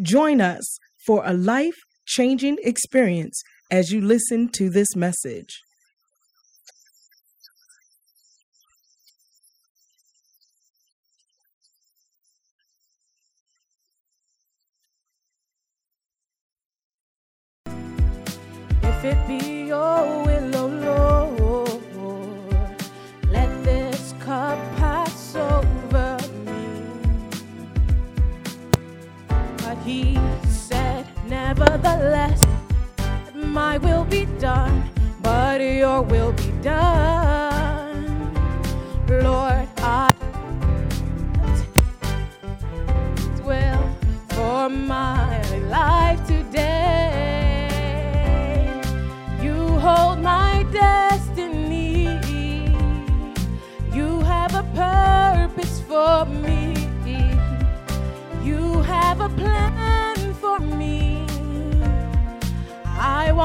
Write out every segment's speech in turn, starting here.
Join us for a life-changing experience as you listen to this message. If it be your will, Nevertheless, my will be done, but your will be done.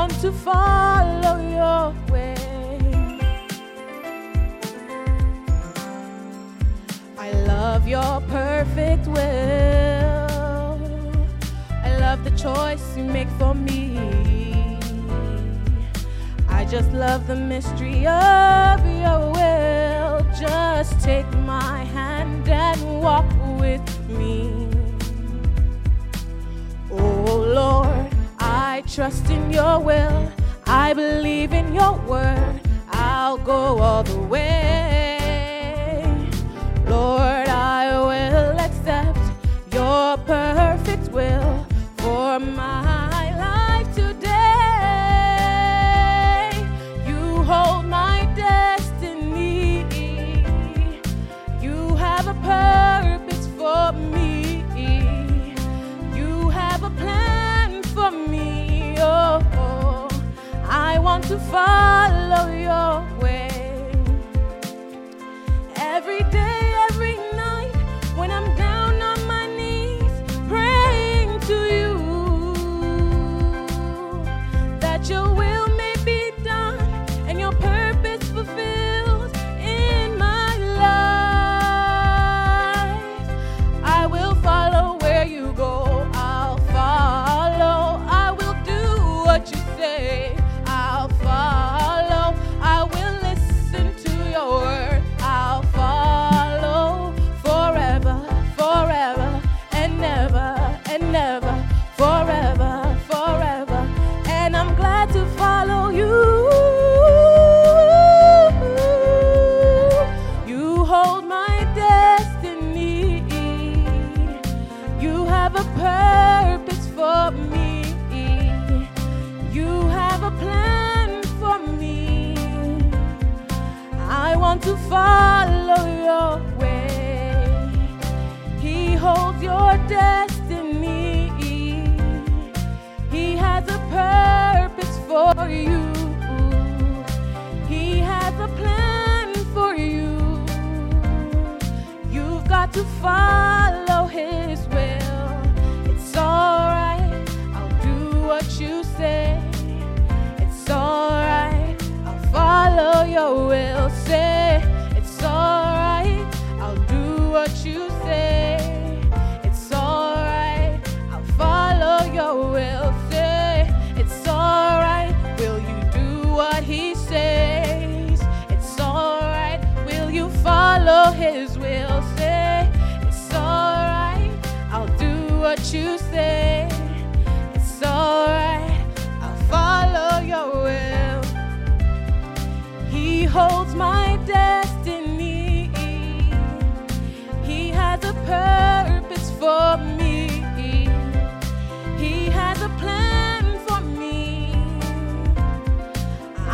Want to follow your way. I love your perfect will. I love the choice you make for me. I just love the mystery of your will. Just take my hand and walk with me. Oh Lord, trust in your will. I believe in your word. I'll go all the way. Lord, I will accept your perfect will for my to follow your holds my destiny. He has a purpose for me. He has a plan for me.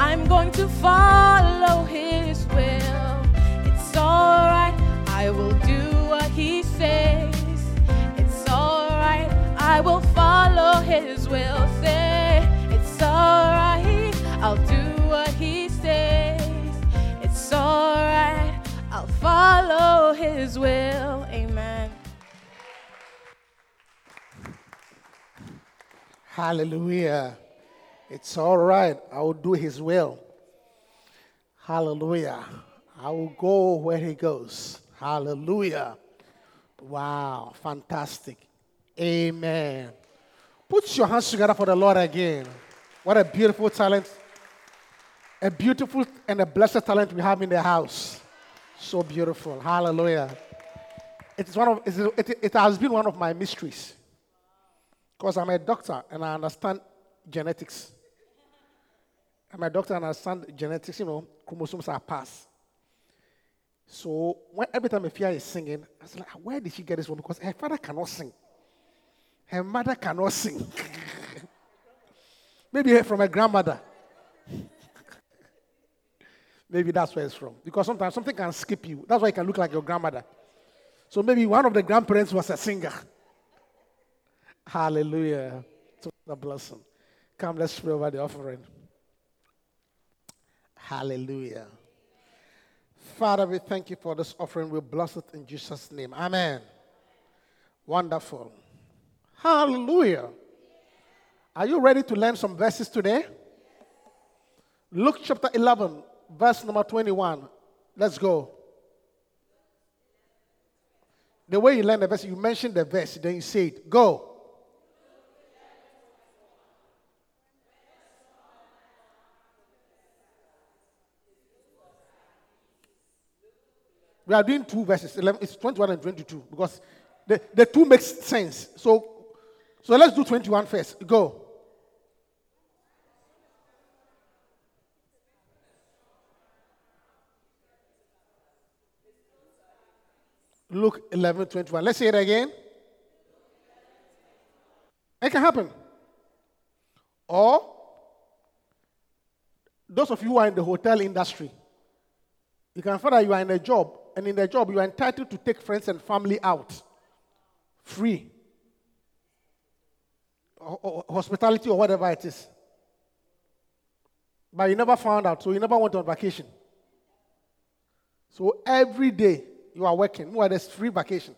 I'm going to follow his will. It's alright, I will do what he says. It's alright, I will follow His will. Say, it's alright, I'll do will. Amen. Hallelujah. It's all right. I will do his will. Hallelujah. I will go where he goes. Hallelujah. Wow. Fantastic. Amen. Put your hands together for the Lord again. What a beautiful talent. A beautiful and a blessed talent we have in the house. So beautiful. Hallelujah. It, is one of, it, it has been one of my mysteries. Because I'm a doctor and I understand genetics. I'm a doctor and I understand genetics, you know, chromosomes are passed. So when, every time Efia is singing, I was like, where did she get this one? Because her father cannot sing. Her mother cannot sing. Maybe from her grandmother. maybe that's where it's from. Because sometimes something can skip you. That's why you can look like your grandmother. So maybe one of the grandparents was a singer. Hallelujah. To the blessing. Come, let's pray over the offering. Hallelujah. Father, we thank you for this offering. We bless it in Jesus' name. Amen. Wonderful. Hallelujah. Are you ready to learn some verses today? Luke chapter 11, verse number 21. Let's go. The way you learn the verse, you mention the verse, then you say it. Go. We are doing two verses. 11, it's 21 and 22 because the, the two makes sense. So, so let's do 21 first. Go. Luke 11, 21. Let's say it again. It can happen. Or those of you who are in the hotel industry, you can find that you are in a job and in the job, you are entitled to take friends and family out free. hospitality or whatever it is. But you never found out, so you never went on vacation. So every day you are working, well, there's free vacation.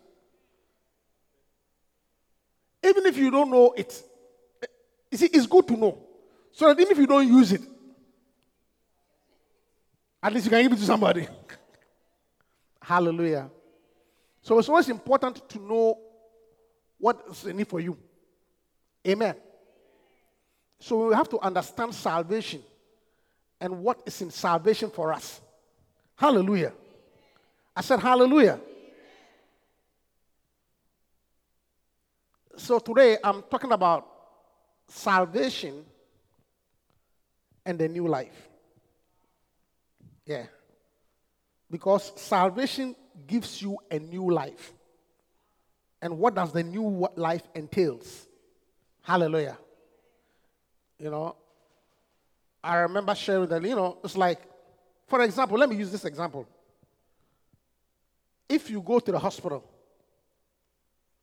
Even if you don't know it, you see, it's good to know. So that even if you don't use it, at least you can give it to somebody. Hallelujah. So it's always important to know what is in it for you. Amen. So we have to understand salvation and what is in salvation for us. Hallelujah. I said, Hallelujah. So today I'm talking about salvation and the new life. Yeah. Because salvation gives you a new life. And what does the new life entails? Hallelujah. You know, I remember sharing that, you know, it's like, for example, let me use this example. If you go to the hospital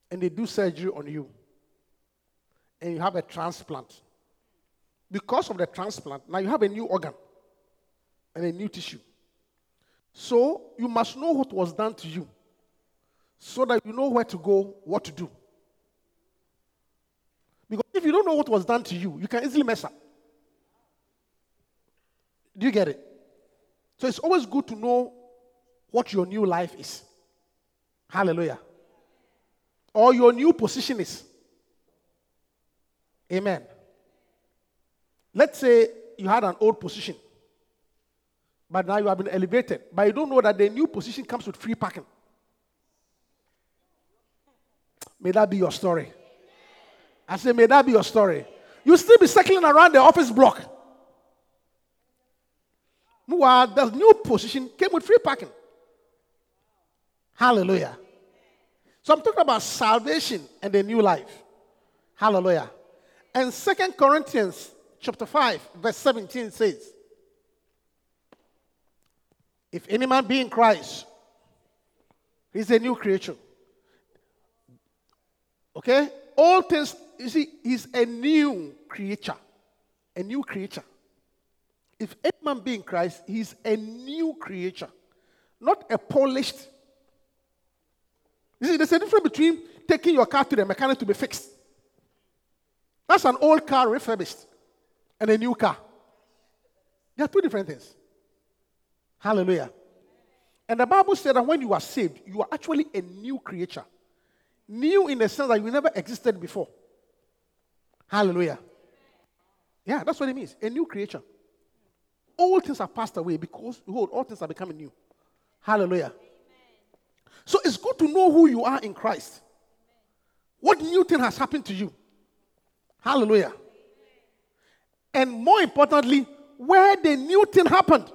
and they do surgery on you and you have a transplant, because of the transplant, now you have a new organ and a new tissue. So you must know what was done to you so that you know where to go, what to do. Because if you don't know what was done to you, you can easily mess up. Do you get it? So it's always good to know what your new life is. Hallelujah. Or your new position is. Amen. Let's say you had an old position but now you have been elevated. But you don't know that the new position comes with free parking. May that be your story. I say, may that be your story. You still be circling around the office block. Meanwhile, the new position came with free parking. Hallelujah. So I'm talking about salvation and the new life. Hallelujah. And Second Corinthians chapter 5, verse 17 says, if any man be in Christ, he's a new creature. Okay? all things, you see, he's a new creature. A new creature. If any man be in Christ, he's a new creature, not a polished. You see, there's a difference between taking your car to the mechanic to be fixed. That's an old car refurbished and a new car. They are two different things. Hallelujah. And the Bible said that when you are saved, you are actually a new creature. New in the sense that you never existed before. Hallelujah. Yeah, that's what it means. A new creature. All things have passed away because, behold, all things are becoming new. Hallelujah. So it's good to know who you are in Christ. What new thing has happened to you? Hallelujah. And more importantly, where the new thing happened.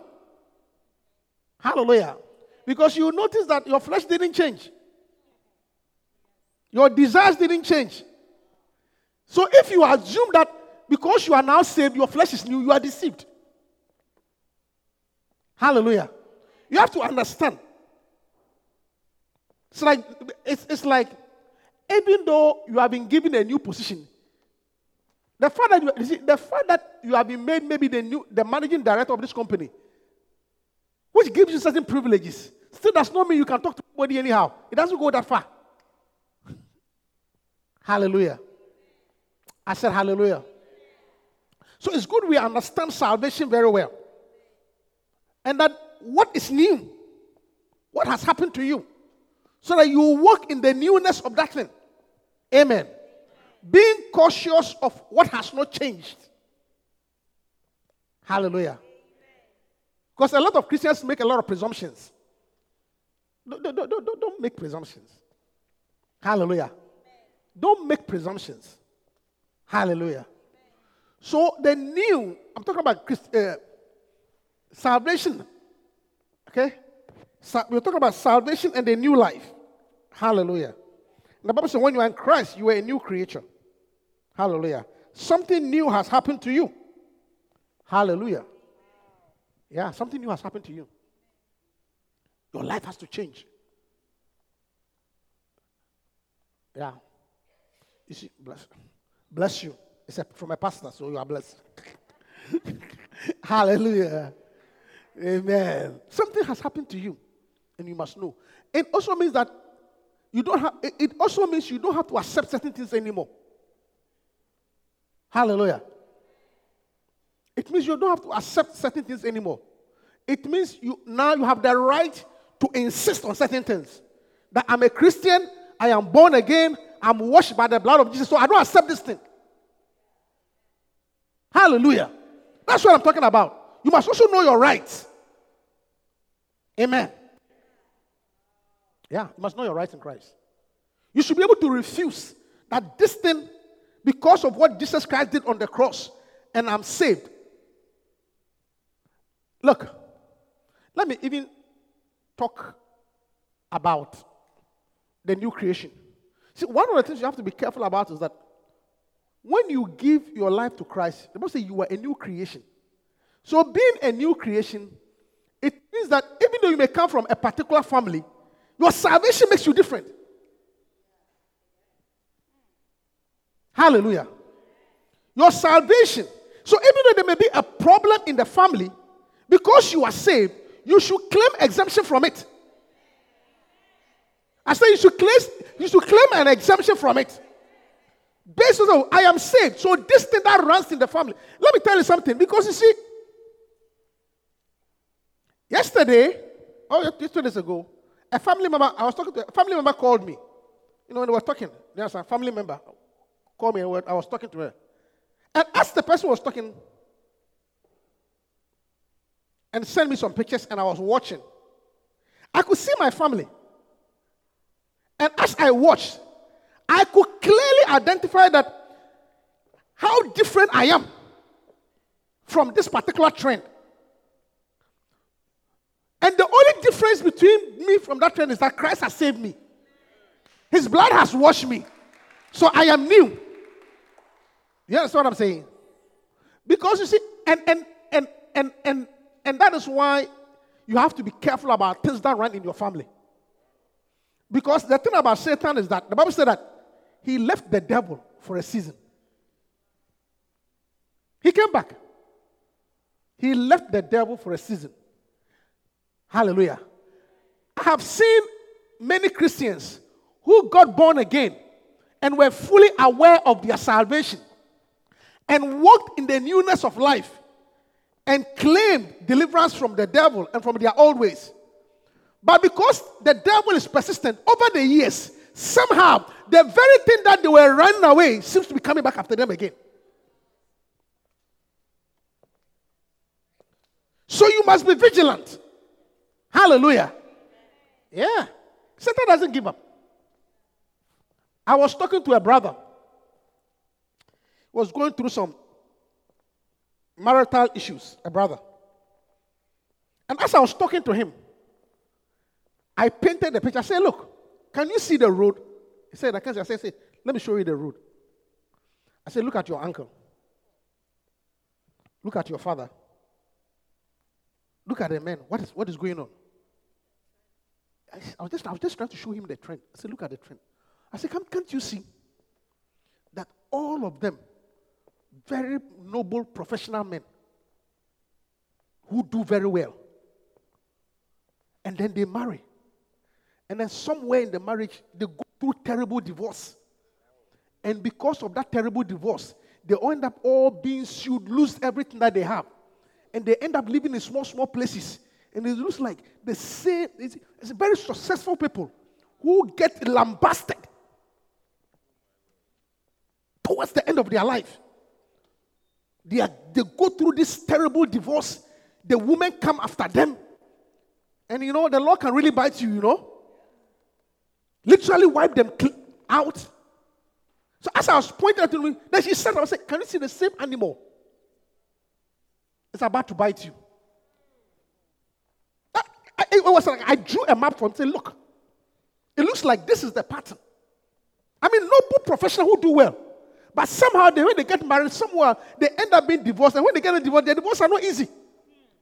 Hallelujah. Because you notice that your flesh didn't change, your desires didn't change. So if you assume that because you are now saved, your flesh is new, you are deceived. Hallelujah. You have to understand. It's like it's, it's like even though you have been given a new position, the fact that you, you see, the fact that you have been made maybe the new the managing director of this company, which gives you certain privileges, still does not mean you can talk to anybody anyhow. It doesn't go that far. Hallelujah. I said hallelujah. So it's good we understand salvation very well. And that what is new, what has happened to you, so that you walk in the newness of that thing. Amen. Being cautious of what has not changed. Hallelujah. Because a lot of Christians make a lot of presumptions. Don't, don't, don't, don't make presumptions. Hallelujah. Don't make presumptions. Hallelujah. So the new, I'm talking about Christ, uh, salvation. Okay? We're talking about salvation and the new life. Hallelujah. And the Bible says, when you are in Christ, you are a new creature. Hallelujah. Something new has happened to you. Hallelujah. Yeah, something new has happened to you. Your life has to change. Yeah. You see, bless, bless you. It's a, from a pastor, so you are blessed. Hallelujah. Amen. Something has happened to you, and you must know. It also means that you don't have. It also means you don't have to accept certain things anymore. Hallelujah. It means you don't have to accept certain things anymore. It means you now you have the right to insist on certain things. That I'm a Christian, I am born again, I'm washed by the blood of Jesus, so I don't accept this thing. Hallelujah. That's what I'm talking about. You must also know your rights. Amen. Yeah, you must know your rights in Christ. You should be able to refuse that this thing, because of what Jesus Christ did on the cross, and I'm saved. Look, let me even talk about the new creation. See, one of the things you have to be careful about is that when you give your life to Christ, the Bible says you are a new creation. So, being a new creation, it means that even though you may come from a particular family, your salvation makes you different. Hallelujah. Your salvation. So, even though there may be a problem in the family, because you are saved, you should claim exemption from it. I say you should claim, you should claim an exemption from it. Based on I am saved. So this thing that runs in the family. Let me tell you something. Because you see, yesterday, oh, two days ago, a family member, I was talking to a family member called me. You know, when they were talking, there's a family member called me and I was talking to her. And as the person was talking, and sent me some pictures, and I was watching. I could see my family. And as I watched, I could clearly identify that how different I am from this particular trend. And the only difference between me from that trend is that Christ has saved me. His blood has washed me. So I am new. You understand what I'm saying? Because you see, and and and and and and that is why you have to be careful about things that run in your family. Because the thing about Satan is that the Bible said that he left the devil for a season. He came back. He left the devil for a season. Hallelujah. I have seen many Christians who got born again and were fully aware of their salvation and walked in the newness of life and claimed deliverance from the devil and from their old ways. But because the devil is persistent over the years, somehow the very thing that they were running away seems to be coming back after them again. So you must be vigilant. Hallelujah. Yeah. Satan doesn't give up. I was talking to a brother. He was going through some marital issues, a brother. And as I was talking to him, I painted the picture. I said, Look, can you see the road? He said, I can't see. I said, Let me show you the road. I said, Look at your uncle. Look at your father. Look at the man. What is, what is going on? I, I, was just, I was just trying to show him the trend. I said, Look at the trend. I said, can't, can't you see that all of them, very noble professional men who do very well, and then they marry. And then somewhere in the marriage, they go through terrible divorce. And because of that terrible divorce, they end up all being sued, lose everything that they have. And they end up living in small, small places. And it looks like the same, it's, it's very successful people who get lambasted towards the end of their life. They, are, they go through this terrible divorce. The women come after them. And you know, the law can really bite you, you know. Literally wipe them out. So as I was pointing at me, then she said, I was like, Can you see the same animal? It's about to bite you. It was like I drew a map and said, Look, it looks like this is the pattern. I mean, no professional who do well. But somehow, they, when they get married, somewhere they end up being divorced. And when they get divorced, their divorce are not easy.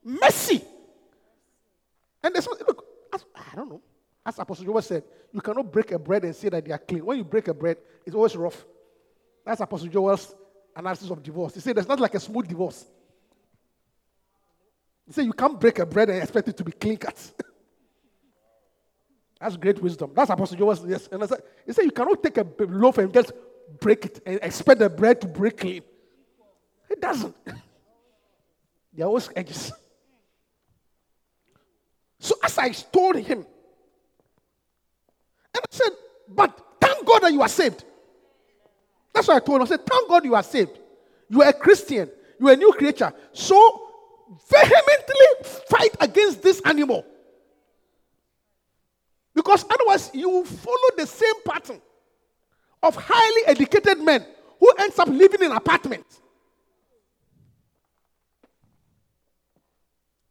Messy. And there's look, as, I don't know. As Apostle Joel said, you cannot break a bread and say that they are clean. When you break a bread, it's always rough. That's Apostle Joel's analysis of divorce. He said there's not like a smooth divorce. He said you can't break a bread and expect it to be clean cut. That's great wisdom. That's Apostle Joel's. Yes. And I said, he said you cannot take a loaf and just break it and expect the bread to break clean. It doesn't. there are always edges. So as I told him, and I said, but thank God that you are saved. That's what I told him. I said, thank God you are saved. You are a Christian. You are a new creature. So vehemently fight against this animal. Because otherwise you will follow the same pattern of highly educated men who ends up living in apartments.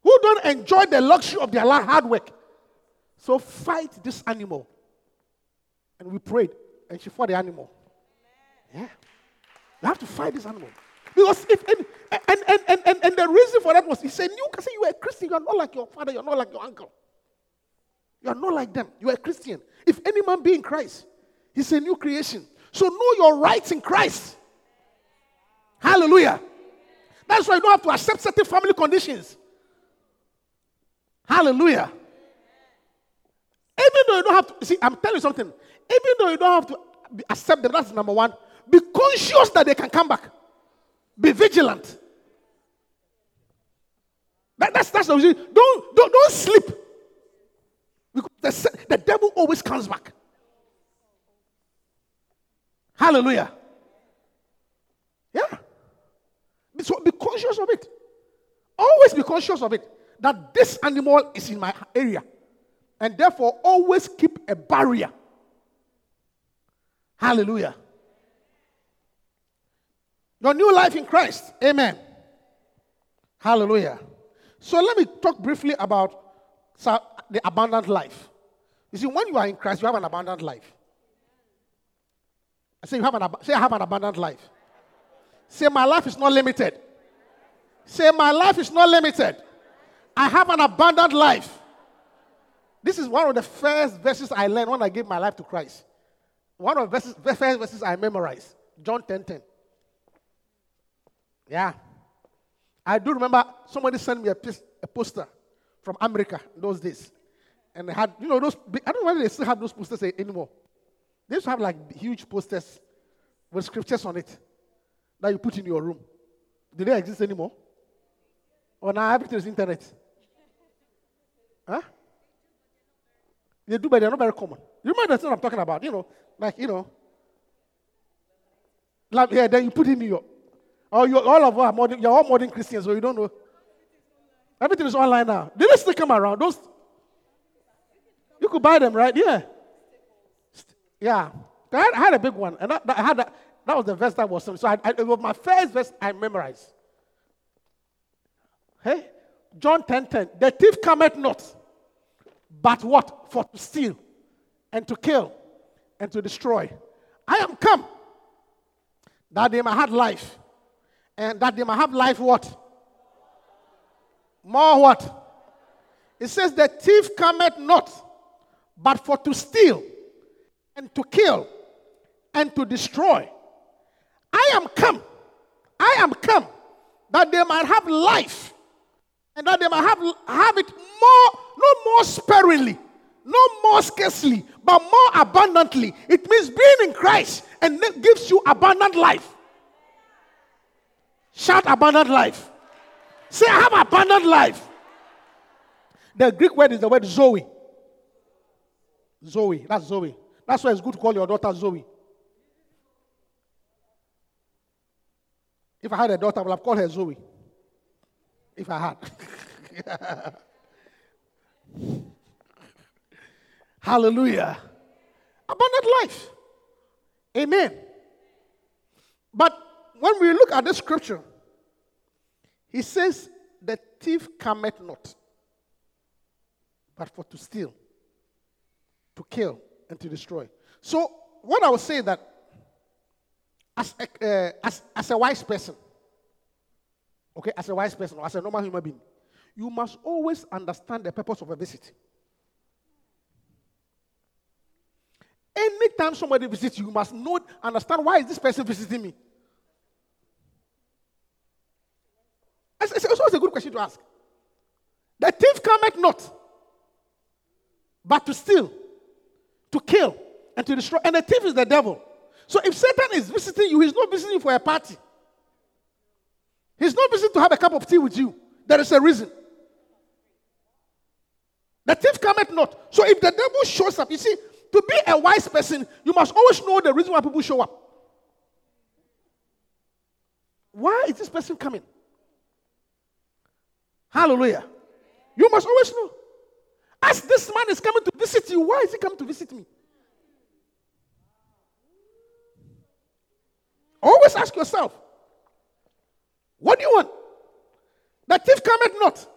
Who don't enjoy the luxury of their hard work. So fight this animal. And we prayed, and she fought the animal. Yeah. You have to fight this animal. Because if and and, and, and, and, the reason for that was he said, You can say you are a Christian, you are not like your father, you're not like your uncle. You are not like them. You are a Christian. If any man be in Christ, He's a new creation. So know your rights in Christ. Hallelujah. That's why you don't have to accept certain family conditions. Hallelujah. Even though you don't have to, see, I'm telling you something. Even though you don't have to accept them, that's number one. Be conscious that they can come back. Be vigilant. That, that's that's the reason. Don't, don't, don't sleep. Because the, the devil always comes back. Hallelujah. Yeah. So be conscious of it. Always be conscious of it. That this animal is in my area. And therefore, always keep a barrier. Hallelujah. Your new life in Christ. Amen. Hallelujah. So let me talk briefly about the abundant life. You see, when you are in Christ, you have an abundant life. I say you have an say I have an abundant life. Say my life is not limited. Say my life is not limited. I have an abundant life. This is one of the first verses I learned when I gave my life to Christ. one of the verses, the first verses I memorized, John 10 10. Yeah. I do remember somebody sent me a, a poster from America those days. And they had, you know, those, I don't know whether they still have those posters anymore. They used to have like huge posters with scriptures on it that you put in your room. Do they exist anymore? Or now everything is internet? Huh? They do, but they're not very common. You remember the thing I'm talking about? You know, like, you know, like, yeah, then you put in your, oh, you all of modern, you're all modern Christians, so you don't know. Everything is online now. Did they still come around? Those, you could buy them, right? Yeah. Yeah. I had, a big one, and that, I had that, that was the verse that was so I, I, it was my first verse I memorized. Hey, John 10 10. The thief cometh not, but what? For to steal, and to kill, and to destroy. I am come that they might have life, and that they might have life what? More what? It says, The thief cometh not, but for to steal, and to kill, and to destroy. I am come. I am come that they might have life and that they might have, have it more, no more sparingly, no more scarcely, but more abundantly. It means being in Christ and gives you abundant life. Shout abundant life. Say, I have abundant life. The Greek word is the word Zoe. Zoe. That's Zoe. That's why it's good to call your daughter Zoe. If I had a daughter, I would have called her Zoe. If I had. Hallelujah. Abundant life. Amen. But when we look at the scripture, he says, The thief cometh not, but for to steal, to kill, and to destroy. So, what I would say that as a, uh, as, as a wise person, okay, as a wise person or as a normal human being, you must always understand the purpose of a visit. Anytime somebody visits you, you must know, understand why is this person visiting me. It's, also a good question to ask. The thief cometh not, but to steal, to kill, and to destroy. And the thief is the devil. So if Satan is visiting you, he's not visiting you for a party. He's not visiting to have a cup of tea with you. There is a reason. The thief cometh not. So if the devil shows up, you see, to be a wise person, you must always know the reason why people show up. Why is this person coming? Hallelujah. You must always know. As this man is coming to visit you, why is he coming to visit me? Always ask yourself, what do you want? The thief cometh not.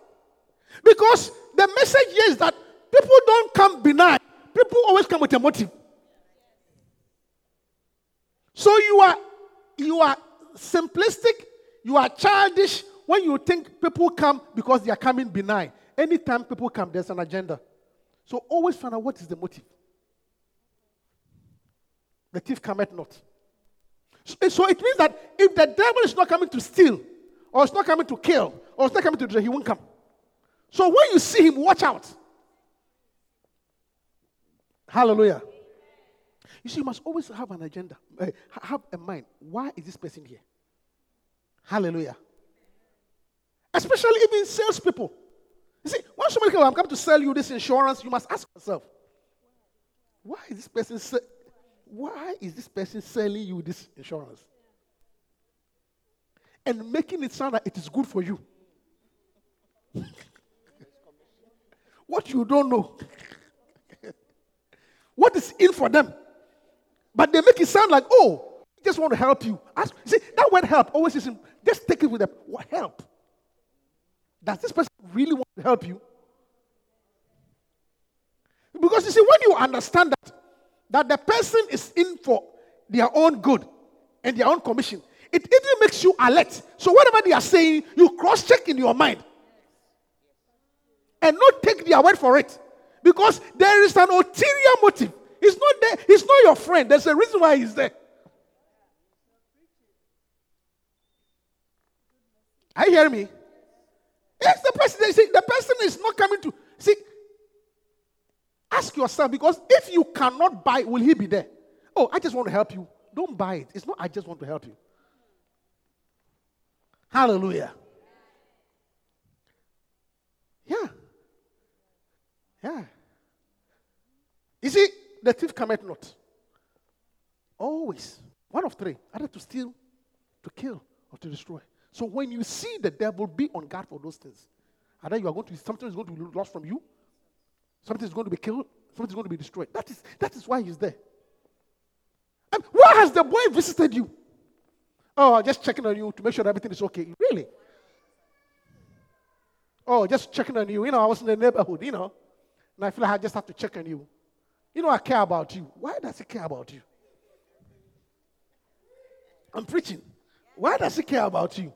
Because the message is that people don't come benign. People always come with a motive. So you are you are simplistic, you are childish when you think people come because they are coming benign. Anytime people come, there's an agenda. So always find out what is the motive. The thief cometh not. So it means that if the devil is not coming to steal, or it's not coming to kill, or it's not coming to destroy, he won't come. So when you see him, watch out. Hallelujah. You see, you must always have an agenda, uh, have a mind. Why is this person here? Hallelujah. Especially even salespeople. You see, when somebody comes, I'm coming to sell you this insurance, you must ask yourself, why is this person why is this person selling you this insurance? And making it sound like it is good for you. what you don't know. what is in for them? But they make it sound like, oh, just want to help you. Ask, see, that word help always is, just take it with them. What help? Does this person really want to help you? Because you see, when you understand that that the person is in for their own good and their own commission, it even makes you alert. So whatever they are saying, you cross check in your mind and not take their word for it. Because there is an ulterior motive. He's not there. He's not your friend. There's a reason why he's there. Are you hearing me? Yes, the. See, the person is not coming to see. Ask yourself because if you cannot buy, will he be there? Oh, I just want to help you. Don't buy it. It's not. I just want to help you. Hallelujah. Yeah. Yeah. You see, the thief cometh not. Always. One of three. Either to steal, to kill, or to destroy. So when you see the devil, be on guard for those things. Either you are going to something is going to be lost from you, something is going to be killed, something is going to be destroyed. That is that is why he's there. And why has the boy visited you? Oh, just checking on you to make sure everything is okay. Really? Oh, just checking on you. You know, I was in the neighborhood, you know. And I feel like I just have to check on you. You know, I care about you. Why does he care about you? I'm preaching. Why does he care about you?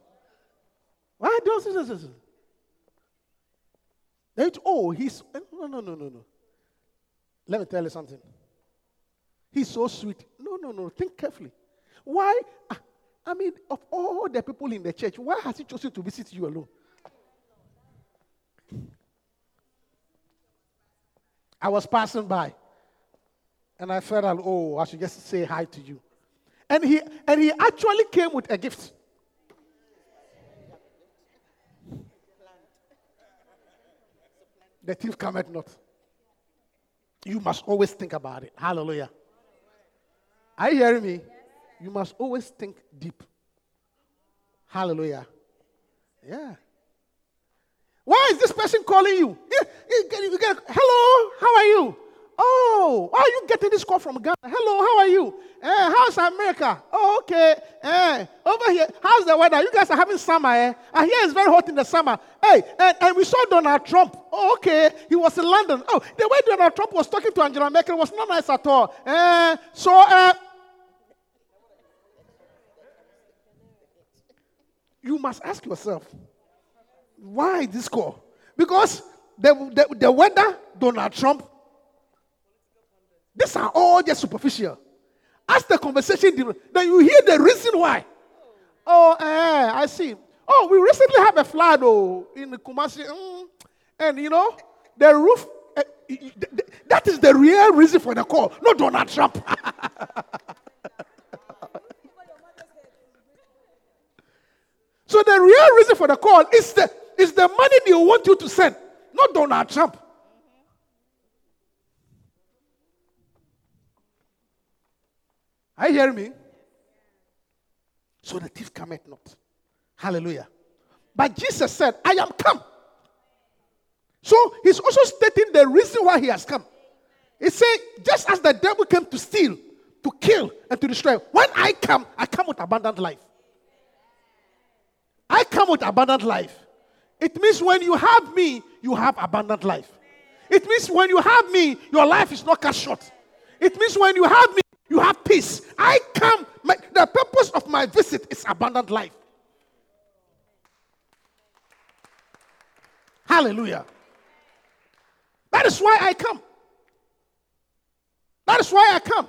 Why does he? They, oh, he's no, no, no, no, no. Let me tell you something. He's so sweet. No, no, no. Think carefully. Why? I mean, of all the people in the church, why has he chosen to visit you alone? I was passing by and I felt oh, I should just say hi to you. And he and he actually came with a gift. The thief cometh not. You must always think about it. Hallelujah. Are you hearing me? You must always think deep. Hallelujah. Yeah. Why is this person calling you? you, you, you Hello, how are you? Oh, are you getting this call from Ghana? Hello, how are you? Eh, how's America? Oh, okay. Eh, over here, how's the weather? You guys are having summer, eh? I hear it's very hot in the summer. Hey, and, and we saw Donald Trump. Oh, okay. He was in London. Oh, the way Donald Trump was talking to Angela Merkel was not nice at all. Eh, so, uh, you must ask yourself, why this call? Because the, the, the weather, Donald Trump, these are all just superficial. As the conversation, then you hear the reason why. Oh, eh, I see. Oh, we recently have a flood oh, in Kumasi. Mm, and you know, the roof, uh, that is the real reason for the call, not Donald Trump. so the real reason for the call is the, is the money they want you to send, not Donald Trump. Are you hearing me? So the thief cometh not. Hallelujah. But Jesus said, I am come. So he's also stating the reason why he has come. He said, just as the devil came to steal, to kill, and to destroy, when I come, I come with abundant life. I come with abundant life. It means when you have me, you have abundant life. It means when you have me, your life is not cut short. It means when you have me, you have peace. I come. My, the purpose of my visit is abundant life. Hallelujah. That is why I come. That is why I come.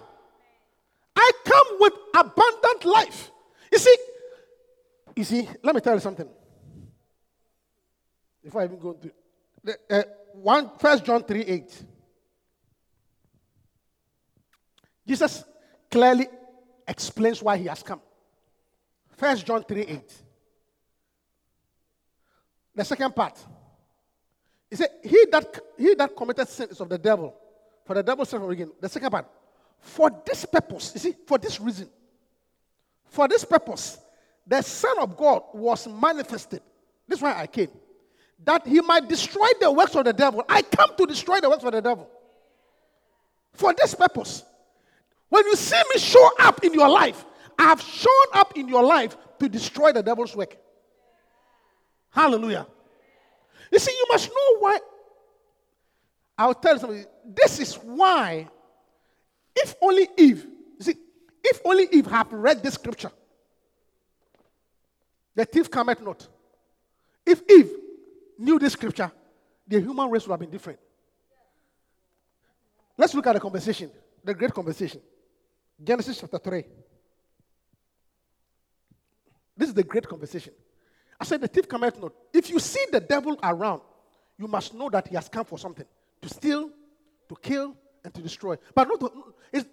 I come with abundant life. You see, you see, let me tell you something. Before I even go to uh, one, First John 3 8. Jesus clearly explains why he has come. First John 3 8. The second part. He said, He that he that committed sin is of the devil. For the devil sin from again. The second part. For this purpose, you see, for this reason, for this purpose, the Son of God was manifested. This is why I came. That he might destroy the works of the devil. I come to destroy the works of the devil. For this purpose. When you see me show up in your life, I have shown up in your life to destroy the devil's work. Hallelujah. You see, you must know why. I'll tell you something. This is why, if only Eve, you see, if only Eve had read this scripture, the thief cometh not. If Eve knew this scripture, the human race would have been different. Let's look at the conversation. the great conversation. Genesis chapter 3. This is the great conversation. I said, The thief cometh not. If you see the devil around, you must know that he has come for something to steal, to kill, and to destroy. But not to,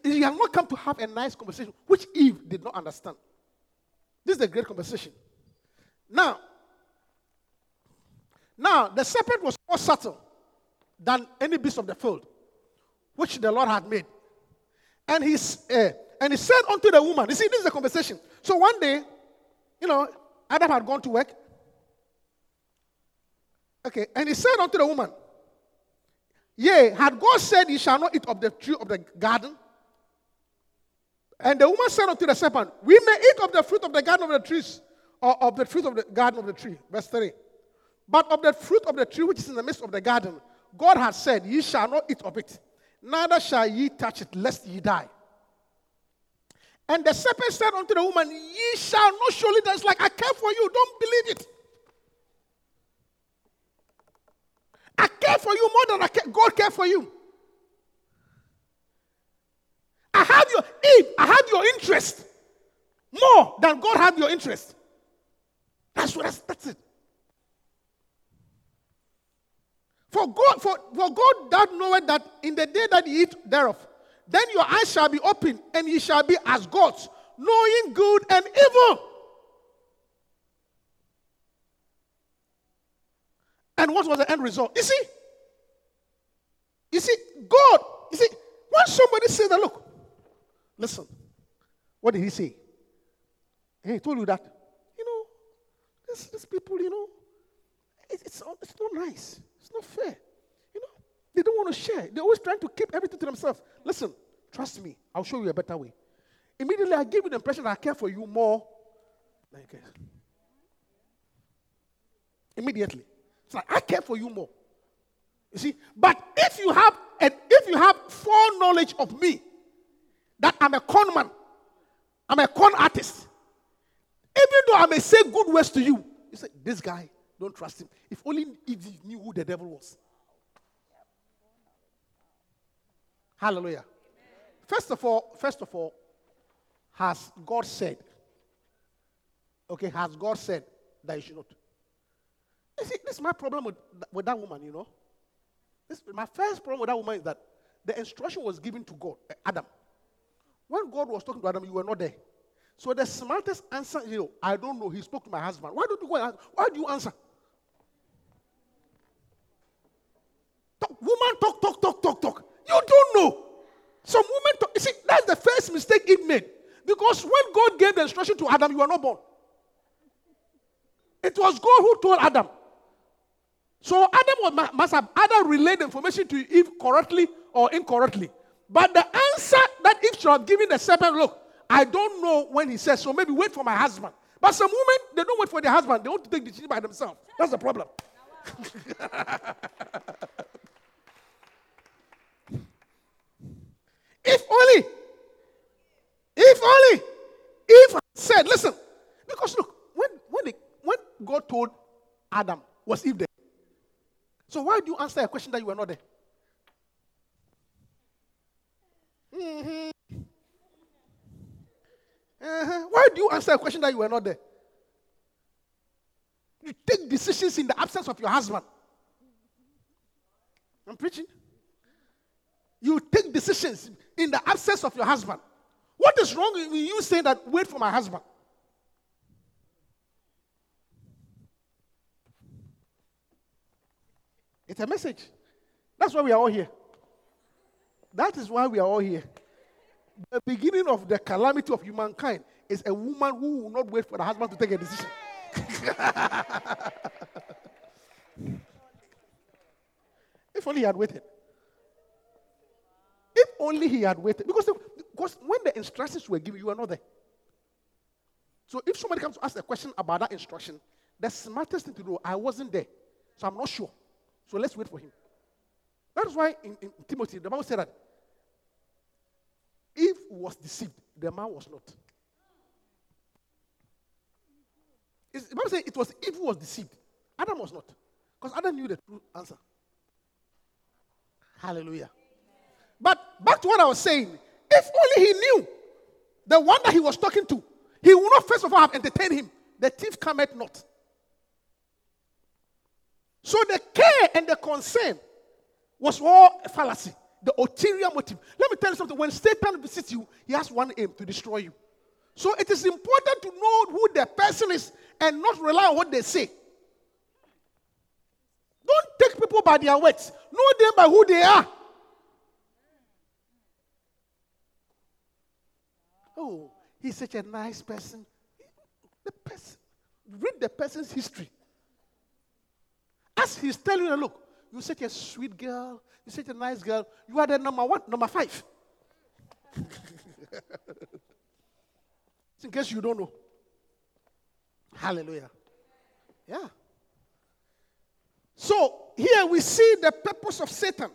he has not come to have a nice conversation, which Eve did not understand. This is the great conversation. Now, now the serpent was more subtle than any beast of the field, which the Lord had made. And he, uh, and he said unto the woman, you see, this is the conversation. So one day, you know, Adam had gone to work. Okay, and he said unto the woman, Yea, had God said, Ye shall not eat of the tree of the garden? And the woman said unto the serpent, We may eat of the fruit of the garden of the trees, or of the fruit of the garden of the tree. Verse 3. But of the fruit of the tree which is in the midst of the garden, God has said, Ye shall not eat of it, neither shall ye touch it, lest ye die. And the serpent said unto the woman, Ye shall not surely die. It's like, I care for you. Don't believe it. I care for you more than I care, God care for you. I have your Eve, I have your interest more than God have your interest. That's what that's, that's it. For God, for, for God that knoweth that in the day that ye eat thereof, then your eyes shall be open, and ye shall be as gods, knowing good and evil. And what was the end result? You see, you see, God, you see, when somebody says that, look, listen, what did he say? He told you that, you know, these, people, you know, it, it's, it's not nice. It's not fair. You know, they don't want to share. They're always trying to keep everything to themselves. Listen, trust me. I'll show you a better way. Immediately, I give you the impression that I care for you more than you care. Immediately. It's like, I care for you more. You see? But if you have and if you have foreknowledge of me, that I'm a con man, I'm a con artist, even though I may say good words to you, you say, This guy, don't trust him. If only Eve knew who the devil was. Hallelujah. First of all, first of all, has God said? Okay, has God said that you should not? You see, this is my problem with, with that woman, you know. This, my first problem with that woman is that the instruction was given to God, uh, Adam. When God was talking to Adam, you were not there. So the smartest answer, you know, I don't know. He spoke to my husband. Why don't you go? Why do you answer? Talk, woman, talk, talk, talk, talk, talk. You don't know. Some women talk. You see, that's the first mistake Eve made. Because when God gave the instruction to Adam, you were not born. It was God who told Adam. So Adam must have either relayed information to Eve correctly or incorrectly. But the answer that Eve should have given the serpent, look, I don't know when he says, so maybe wait for my husband. But some women, they don't wait for their husband. They want to take the decision by themselves. That's the problem. if only, if only, if said, listen, because look, when, when, they, when God told Adam, was Eve there? So why do you answer a question that you were not there? Mm-hmm. Uh-huh. Why do you answer a question that you were not there? You take decisions in the absence of your husband. I'm preaching. You take decisions in the absence of your husband. What is wrong with you saying that, wait for my husband? It's a message. That's why we are all here. That is why we are all here. The beginning of the calamity of humankind is a woman who will not wait for the husband to take a decision. if only he had waited. If only he had waited. Because, because when the instructions were given, you were not there. So if somebody comes to ask a question about that instruction, the smartest thing to do, I wasn't there. So I'm not sure. So let's wait for him. That is why in, in Timothy, the Bible said that Eve was deceived, the man was not. It's, the Bible says it was who was deceived. Adam was not. Because Adam knew the true answer. Hallelujah. But back to what I was saying. If only he knew the one that he was talking to, he would not first of all have entertained him. The thief cometh not. So the care and the concern was all a fallacy, the ulterior motive. Let me tell you something. When Satan visits you, he has one aim to destroy you. So it is important to know who the person is and not rely on what they say. Don't take people by their words. Know them by who they are. Oh, he's such a nice person. The person, read the person's history. As he's telling you, look, you're such a sweet girl, you're such a nice girl, you are the number one, number five. in case you don't know. Hallelujah. Yeah. So here we see the purpose of Satan.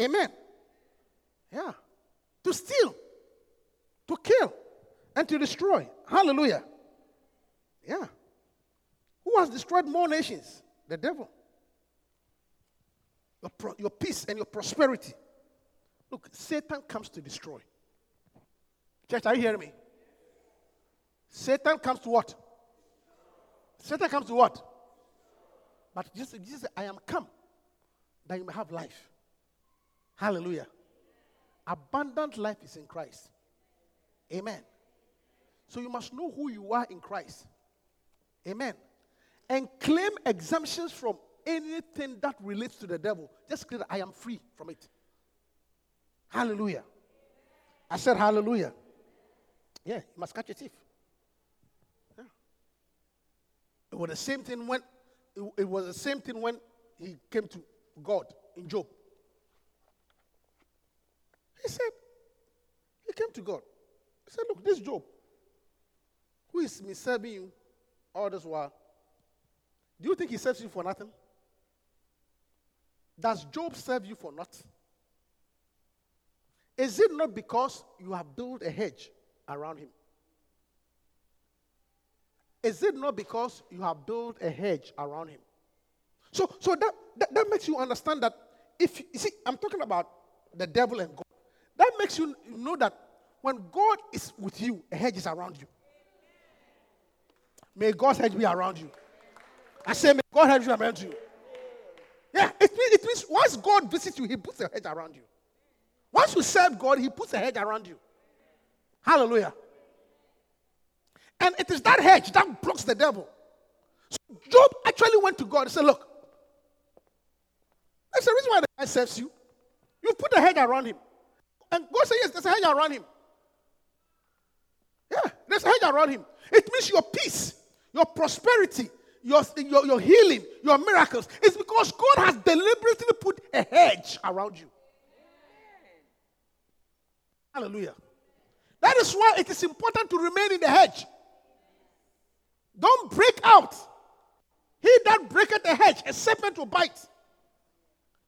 Amen. Yeah. To steal, to kill, and to destroy. Hallelujah. Yeah. Who has destroyed more nations? The devil. Your, pro- your peace and your prosperity. Look, Satan comes to destroy. Church, are you hearing me? Satan comes to what? Satan comes to what? But Jesus, Jesus said, I am come that you may have life. Hallelujah. Abundant life is in Christ. Amen. So you must know who you are in Christ. Amen. And claim exemptions from anything that relates to the devil. Just clear I am free from it. Hallelujah. I said hallelujah. Yeah, you must catch a thief. Yeah. It was the same thing when it, it was the same thing when he came to God in Job. He said, he came to God. He said, Look, this Job, who is me serving you all this while, do you think he serves you for nothing? Does Job serve you for nothing? Is it not because you have built a hedge around him? Is it not because you have built a hedge around him? So, so that, that, that makes you understand that if you see, I'm talking about the devil and God. That makes you know that when God is with you, a hedge is around you. May God's hedge be around you. I say, may God hedge be around you. Yeah, it means, it means once God visits you, He puts a hedge around you. Once you serve God, He puts a hedge around you. Hallelujah. And it is that hedge that blocks the devil. So Job actually went to God and said, Look, that's the reason why the guy serves you. You put a hedge around him. And God said, Yes, there's a hedge around him. Yeah, there's a hedge around him. It means your peace, your prosperity, your, your, your healing, your miracles. It's because God has deliberately put a hedge around you. Hallelujah. That is why it is important to remain in the hedge. Don't break out. He that breaketh the hedge, a serpent will bite.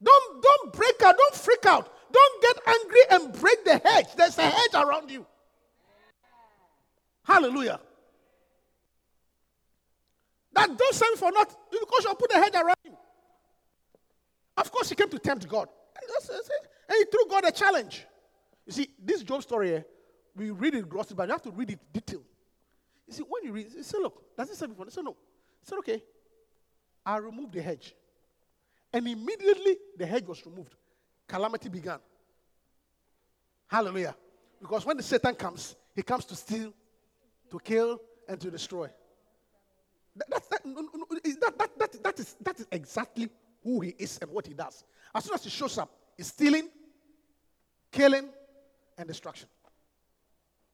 Don't, don't break out. Don't freak out. Don't get angry and break the hedge. There's a hedge around you. Hallelujah. That don't stand for not because you put a hedge around him. Of course, he came to tempt God. And he threw God a challenge. You see, this Job story here, we read it grossly, but you have to read it detail. You see, when you read, you say, look, does it say before? Said, no. He said, okay, I removed the hedge. And immediately the hedge was removed. Calamity began. Hallelujah. Because when the Satan comes, he comes to steal, to kill, and to destroy. That, that, that, that, that, that, is, that is exactly who he is and what he does. As soon as he shows up, he's stealing, killing, and destruction.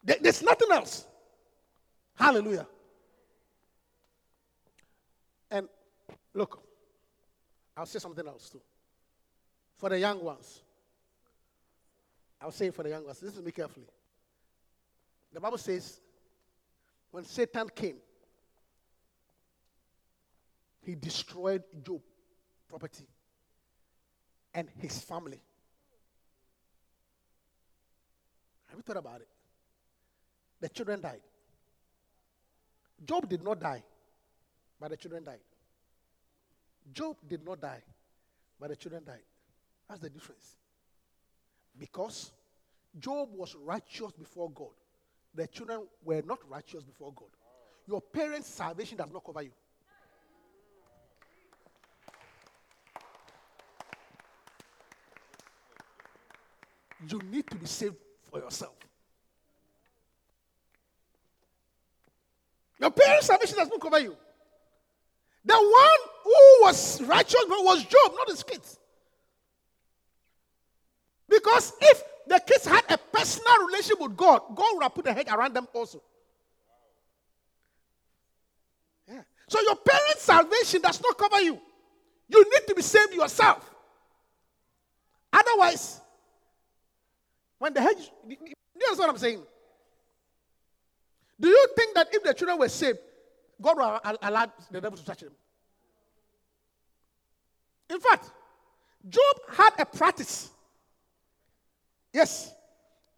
There, there's nothing else. Hallelujah. And look, I'll say something else too. For the young ones, I'll say for the young ones, listen to me carefully. The Bible says, when Satan came, he destroyed Job property and his family. Have you thought about it? The children died. Job did not die, but the children died. Job did not die, but the children died. That's the difference. Because Job was righteous before God. The children were not righteous before God. Your parents' salvation does not cover you. You need to be saved for yourself. Your parents' salvation does not cover you. The one who was righteous was Job, not his kids. Because if the kids had a personal relationship with God, God would have put a hedge around them also. Yeah. So your parents' salvation does not cover you. You need to be saved yourself. Otherwise, when the hedge, you understand what I'm saying? Do you think that if the children were saved, God would allow the devil to touch them? In fact, Job had a practice. Yes.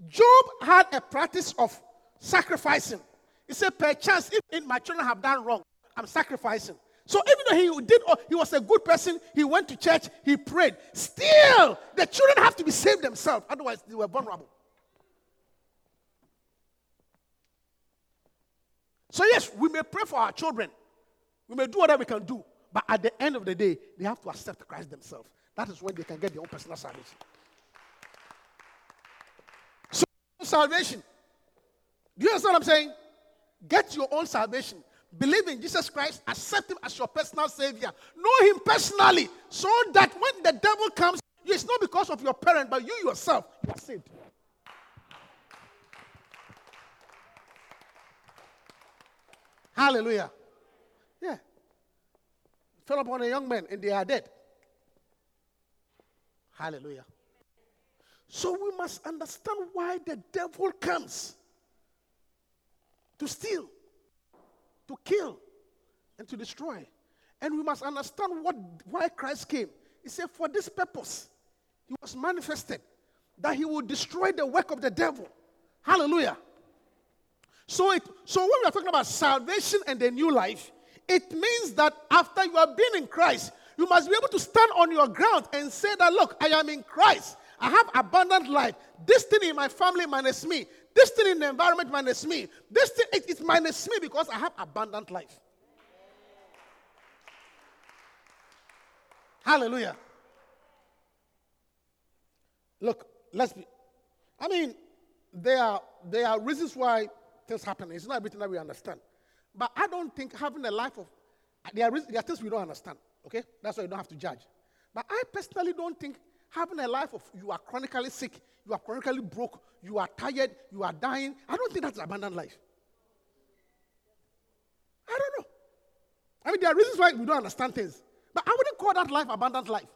Job had a practice of sacrificing. He said, perchance, if my children have done wrong, I'm sacrificing. So even though he did, he was a good person, he went to church, he prayed. Still, the children have to be saved themselves. Otherwise, they were vulnerable. So, yes, we may pray for our children. We may do whatever we can do. But at the end of the day, they have to accept Christ themselves. That is when they can get their own personal salvation. So, salvation. Do you understand what I'm saying? Get your own salvation. Believe in Jesus Christ, accept Him as your personal Savior. Know Him personally so that when the devil comes, it's not because of your parent, but you yourself, you are saved. Hallelujah. Yeah. Fell upon a young man and they are dead. Hallelujah. So we must understand why the devil comes to steal, to kill, and to destroy. And we must understand what why Christ came. He said, For this purpose, he was manifested that he would destroy the work of the devil. Hallelujah. So, it, so when we are talking about salvation and the new life, it means that after you have been in Christ, you must be able to stand on your ground and say that, look, I am in Christ. I have abundant life. This thing in my family minus me. This thing in the environment minus me. This thing, it, it's minus me because I have abundant life. Hallelujah. Look, let's be. I mean, there are, there are reasons why things happen. It's not everything that we understand. But I don't think having a life of, there are, there are things we don't understand, okay? That's why you don't have to judge. But I personally don't think having a life of you are chronically sick, you are chronically broke, you are tired, you are dying, I don't think that's an abundant life. I don't know. I mean, there are reasons why we don't understand things. But I wouldn't call that life abundant life.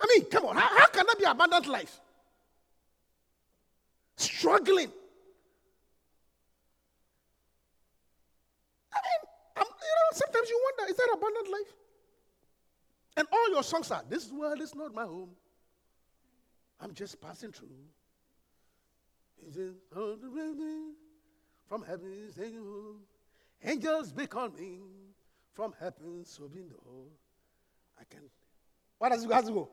I mean, come on, how, how can that be abundant life? struggling. I mean, I'm, you know, sometimes you wonder, is that abundant life? And all your songs are, this world is not my home. I'm just passing through. Oh, from heaven, angels beckoning from heaven, serving the whole. I can. What does it go?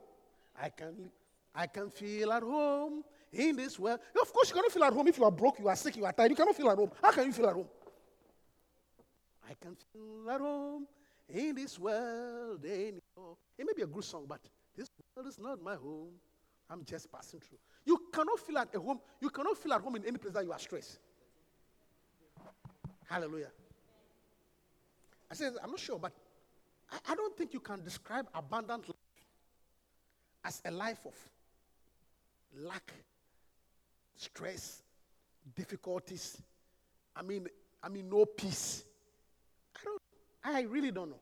I can. I can feel at home in this world. Of course, you cannot feel at home if you are broke, you are sick, you are tired. You cannot feel at home. How can you feel at home? I can feel at home in this world anymore. Oh, it may be a good song, but this world is not my home. I'm just passing through. You cannot feel at a home. You cannot feel at home in any place that you are stressed. Hallelujah. I said, I'm not sure, but I, I don't think you can describe abundant life as a life of lack stress, difficulties. I mean, I mean, no peace. I really don't know.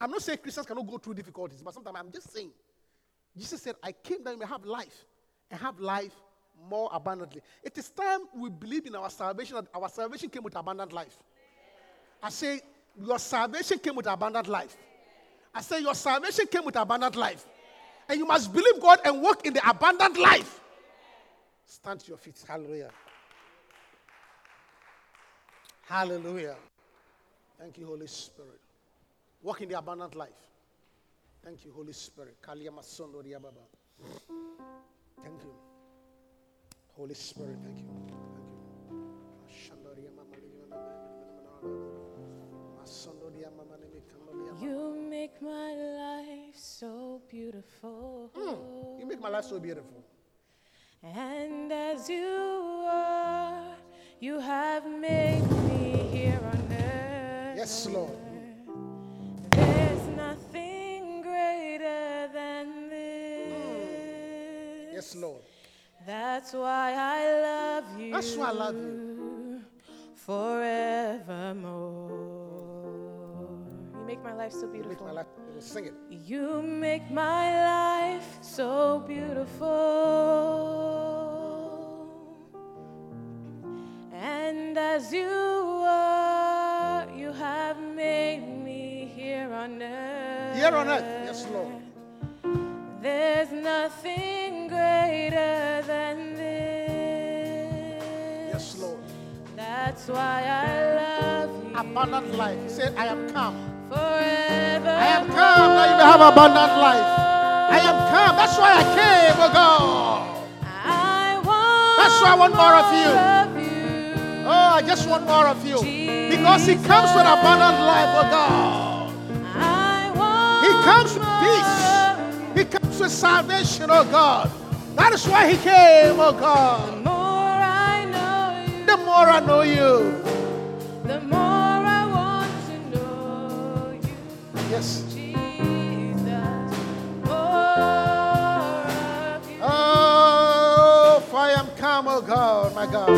I'm not saying Christians cannot go through difficulties, but sometimes I'm just saying. Jesus said, "I came that you may have life, and have life more abundantly." It is time we believe in our salvation. That our salvation came with abundant life. I say, your salvation came with abundant life. I say, your salvation came with abundant life. And you must believe God and walk in the abundant life. Stand to your feet. Hallelujah. Hallelujah. Thank you, Holy Spirit. Walk in the abundant life. Thank you, Holy Spirit. Kaliyama sondo riya baba. Thank you. Holy Spirit, thank you. Thank you. You make my life so beautiful. Hmm. You make my life so beautiful. And as you are, you have made me here on earth. Yes, Lord. There's nothing greater than mm. this. Yes, Lord. That's why I love you. That's why I love you. Forevermore. You make my life so You make beautiful. my life. Sing it. You make my life so beautiful. And as you Here on earth. Yes, Lord. There's nothing greater than this. Yes, Lord. That's why I love you Abundant life. He said, I am come. forever. I am come that you may have abundant life. I am come. That's why I came, oh God. I want That's why I want more of you. of you. Oh, I just want more of you. Because He comes with abundant life, oh God. I want He comes with peace. He comes with salvation, oh God. That is why He came, oh The God. more I know you, The more I know you. the more I want to know you, Yes. Jesus. More of you. Oh, for I am come, oh God, my God.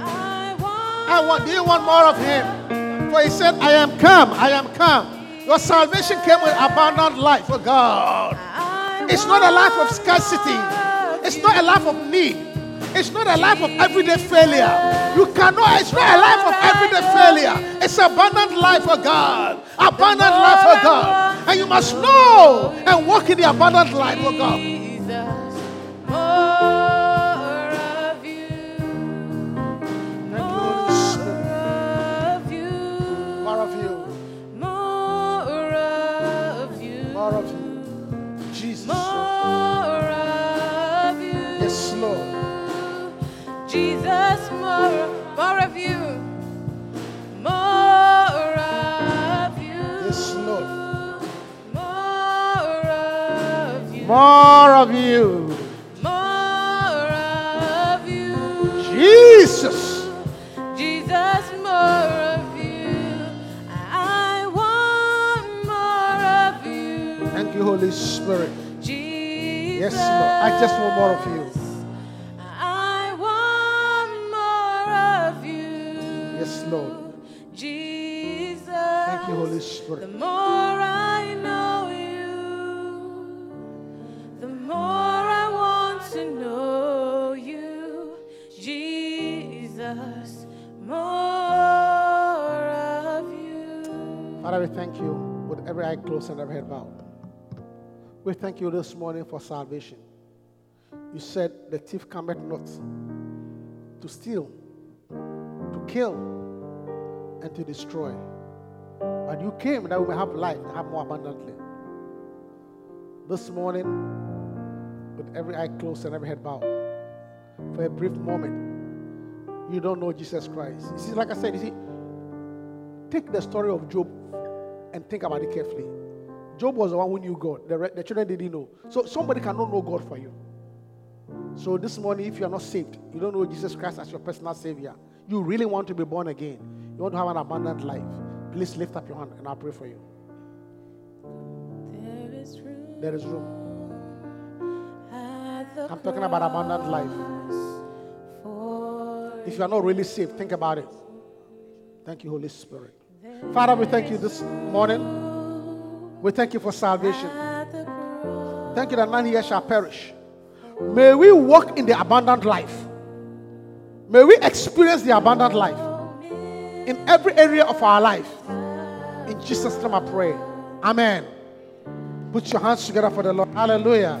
I want. I want, do you want more of Him? For He said, I am come, I am come. Your salvation came with abundant life, oh God. It's not a life of scarcity. It's not a life of need. It's not a life of everyday failure. You cannot, it's not a life of everyday failure. It's abundant life for God. Abundant life for God. And you must know and walk in the abundant life for God. More of you. More of you. Jesus. Jesus, more of you. I want more of you. Thank you, Holy Spirit. Jesus. Yes, Lord. I just want more of you. I want more of you. Yes, Lord. Jesus. Thank you, Holy Spirit. The more I more I want to know you, Jesus. More of you. Father, we thank you with every eye closed and every head bowed. We thank you this morning for salvation. You said the thief cometh not to steal, to kill, and to destroy. But you came that we may have life and have more abundantly. This morning, with every eye closed and every head bowed, for a brief moment, you don't know Jesus Christ. You see, like I said, you see, take the story of Job and think about it carefully. Job was the one who knew God. The, the children didn't know. So somebody cannot know God for you. So this morning, if you are not saved, you don't know Jesus Christ as your personal Savior, you really want to be born again, you want to have an abundant life, please lift up your hand and I'll pray for you. There is room There is room. I'm talking about abundant life. If you are not really saved, think about it. Thank you, Holy Spirit. Father, we thank you this morning. We thank you for salvation. at the cross. Thank you that none here shall perish. May we walk in the abundant life. May we experience the abundant life in every area of our life. In Jesus' name I pray. Amen. Put your hands together for the Lord. Hallelujah.